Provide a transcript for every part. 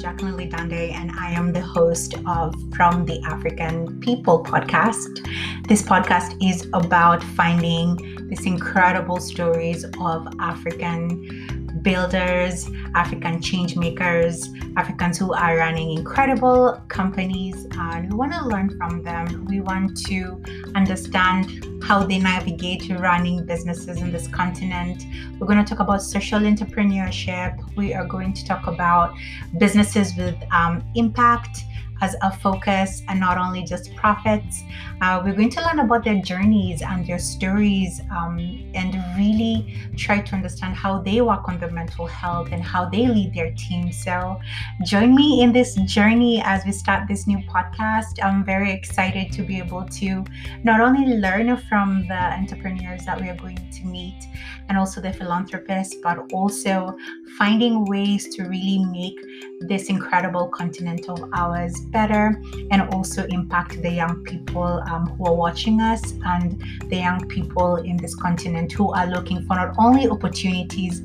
Jacqueline Lidande, and I am the host of From the African People podcast. This podcast is about finding these incredible stories of African builders, African change makers, Africans who are running incredible companies, and we want to learn from them. We want to understand how they navigate running businesses in this continent. We're going to talk about social entrepreneurship. We are going to talk about businesses with um, impact as a focus and not only just profits. Uh, we're going to learn about their journeys and their stories um, and really try to understand how they work on their mental health and how they lead their team. So, join me in this journey as we start this new podcast. I'm very excited to be able to not only learn from the entrepreneurs that we are going to meet and also the philanthropists, but also finding ways to really make this incredible continent of ours better and also impact the young people um, who are watching us and the young people in this continent who are looking for not only opportunities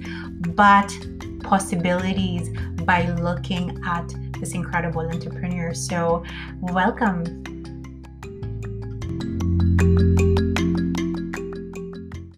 but possibilities by looking at this incredible entrepreneur. So, welcome.